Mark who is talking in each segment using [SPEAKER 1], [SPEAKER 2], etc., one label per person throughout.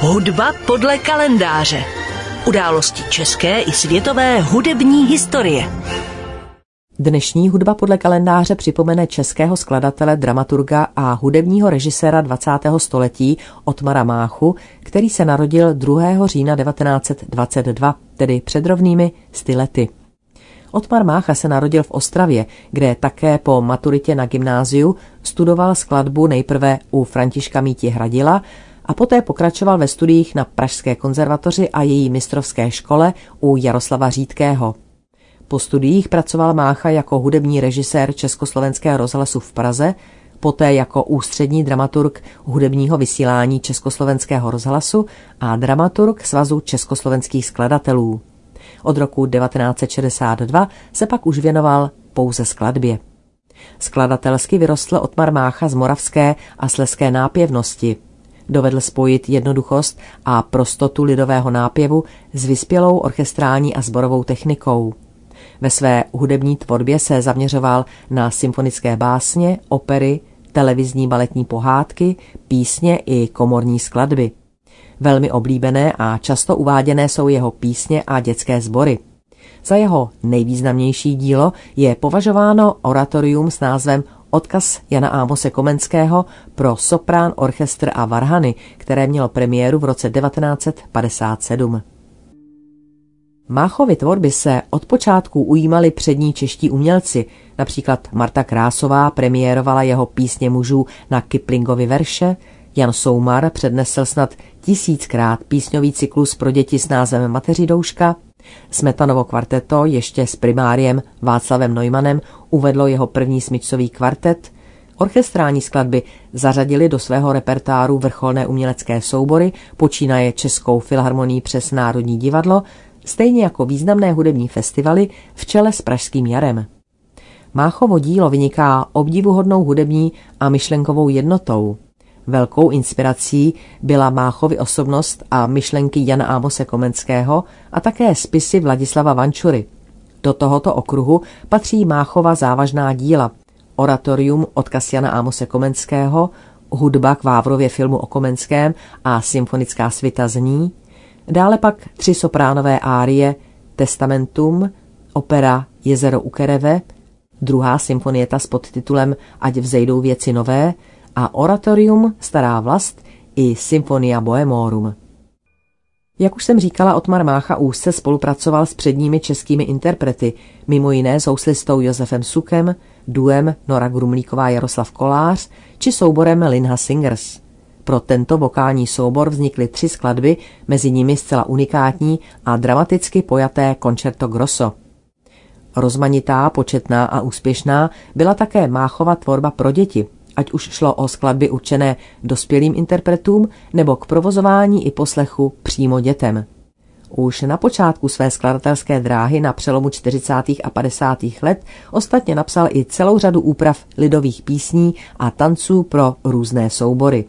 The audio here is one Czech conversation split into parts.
[SPEAKER 1] Hudba podle kalendáře. Události české i světové hudební historie.
[SPEAKER 2] Dnešní hudba podle kalendáře připomene českého skladatele, dramaturga a hudebního režiséra 20. století Otmara Máchu, který se narodil 2. října 1922, tedy před rovnými sty lety. Otmar Mácha se narodil v Ostravě, kde také po maturitě na gymnáziu studoval skladbu nejprve u Františka Míti Hradila a poté pokračoval ve studiích na Pražské konzervatoři a její mistrovské škole u Jaroslava Řídkého. Po studiích pracoval Mácha jako hudební režisér Československého rozhlasu v Praze, poté jako ústřední dramaturg hudebního vysílání Československého rozhlasu a dramaturg Svazu československých skladatelů. Od roku 1962 se pak už věnoval pouze skladbě. Skladatelsky vyrostl Otmar Mácha z moravské a sleské nápěvnosti. Dovedl spojit jednoduchost a prostotu lidového nápěvu s vyspělou orchestrální a sborovou technikou. Ve své hudební tvorbě se zaměřoval na symfonické básně, opery, televizní baletní pohádky, písně i komorní skladby. Velmi oblíbené a často uváděné jsou jeho písně a dětské sbory. Za jeho nejvýznamnější dílo je považováno oratorium s názvem Odkaz Jana Ámose Komenského pro soprán, orchestr a varhany, které mělo premiéru v roce 1957. Máchovy tvorby se od počátku ujímali přední čeští umělci, například Marta Krásová premiérovala jeho písně mužů na Kiplingovi verše, Jan Soumar přednesl snad tisíckrát písňový cyklus pro děti s názvem Mateři douška, Smetanovo kvarteto ještě s primáriem Václavem Neumannem uvedlo jeho první smyčcový kvartet, orchestrální skladby zařadili do svého repertáru vrcholné umělecké soubory, počínaje Českou filharmonií přes Národní divadlo, stejně jako významné hudební festivaly v čele s Pražským jarem. Máchovo dílo vyniká obdivuhodnou hudební a myšlenkovou jednotou. Velkou inspirací byla Máchovy osobnost a myšlenky Jana Ámose Komenského a také spisy Vladislava Vančury. Do tohoto okruhu patří Máchova závažná díla Oratorium odkaz Jana Ámose Komenského, hudba k Vávrově filmu o Komenském a symfonická svita z ní, dále pak tři sopránové árie Testamentum, opera Jezero u Kereve, druhá symfonieta s podtitulem Ať vzejdou věci nové a oratorium Stará vlast i Symfonia Bohemorum. Jak už jsem říkala, Otmar Mácha úzce spolupracoval s předními českými interprety, mimo jiné s houslistou Josefem Sukem, duem Nora Grumlíková Jaroslav Kolář či souborem Linha Singers. Pro tento vokální soubor vznikly tři skladby, mezi nimi zcela unikátní a dramaticky pojaté Concerto Grosso. Rozmanitá, početná a úspěšná byla také Máchova tvorba pro děti – ať už šlo o skladby určené dospělým interpretům nebo k provozování i poslechu přímo dětem. Už na počátku své skladatelské dráhy na přelomu 40. a 50. let ostatně napsal i celou řadu úprav lidových písní a tanců pro různé soubory.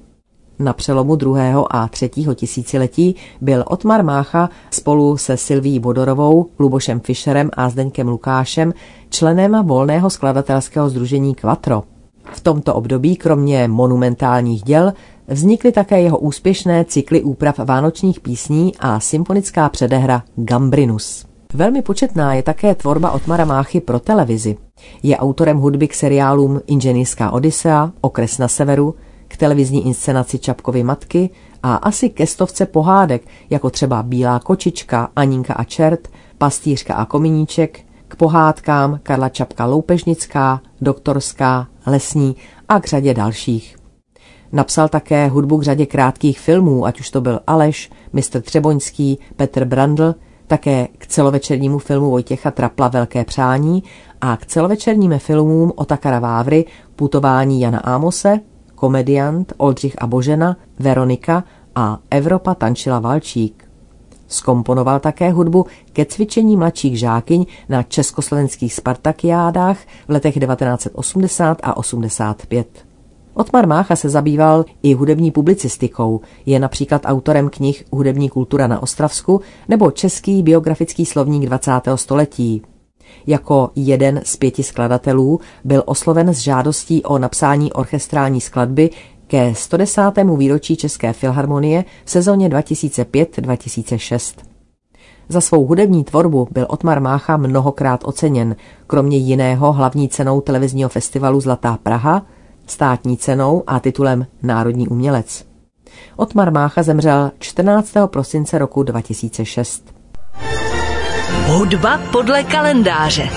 [SPEAKER 2] Na přelomu druhého a třetího tisíciletí byl Otmar Mácha spolu se Silví Bodorovou, Lubošem Fischerem a Zdeňkem Lukášem členem volného skladatelského združení Quattro. V tomto období kromě monumentálních děl vznikly také jeho úspěšné cykly úprav vánočních písní a symfonická předehra Gambrinus. Velmi početná je také tvorba Otmara Máchy pro televizi. Je autorem hudby k seriálům Inženýrská Odisea, Okres na severu, k televizní inscenaci Čapkovy matky a asi ke stovce pohádek, jako třeba Bílá kočička, Aninka a čert, Pastýřka a kominíček, k pohádkám Karla Čapka Loupežnická, Doktorská, Lesní a k řadě dalších. Napsal také hudbu k řadě krátkých filmů, ať už to byl Aleš, Mr. Třeboňský, Petr Brandl, také k celovečernímu filmu Vojtěcha Trapla Velké přání a k celovečerním filmům Otakara Vávry Putování Jana Ámose, Komediant Oldřich a Božena, Veronika a Evropa tančila Valčík. Skomponoval také hudbu ke cvičení mladších žákyň na československých spartakiádách v letech 1980 a 85. Otmar Mácha se zabýval i hudební publicistikou, je například autorem knih Hudební kultura na Ostravsku nebo Český biografický slovník 20. století. Jako jeden z pěti skladatelů byl osloven s žádostí o napsání orchestrální skladby ke 110. výročí České filharmonie v sezóně 2005-2006. Za svou hudební tvorbu byl Otmar Mácha mnohokrát oceněn, kromě jiného hlavní cenou televizního festivalu Zlatá Praha, státní cenou a titulem Národní umělec. Otmar Mácha zemřel 14. prosince roku 2006.
[SPEAKER 1] Hudba podle kalendáře.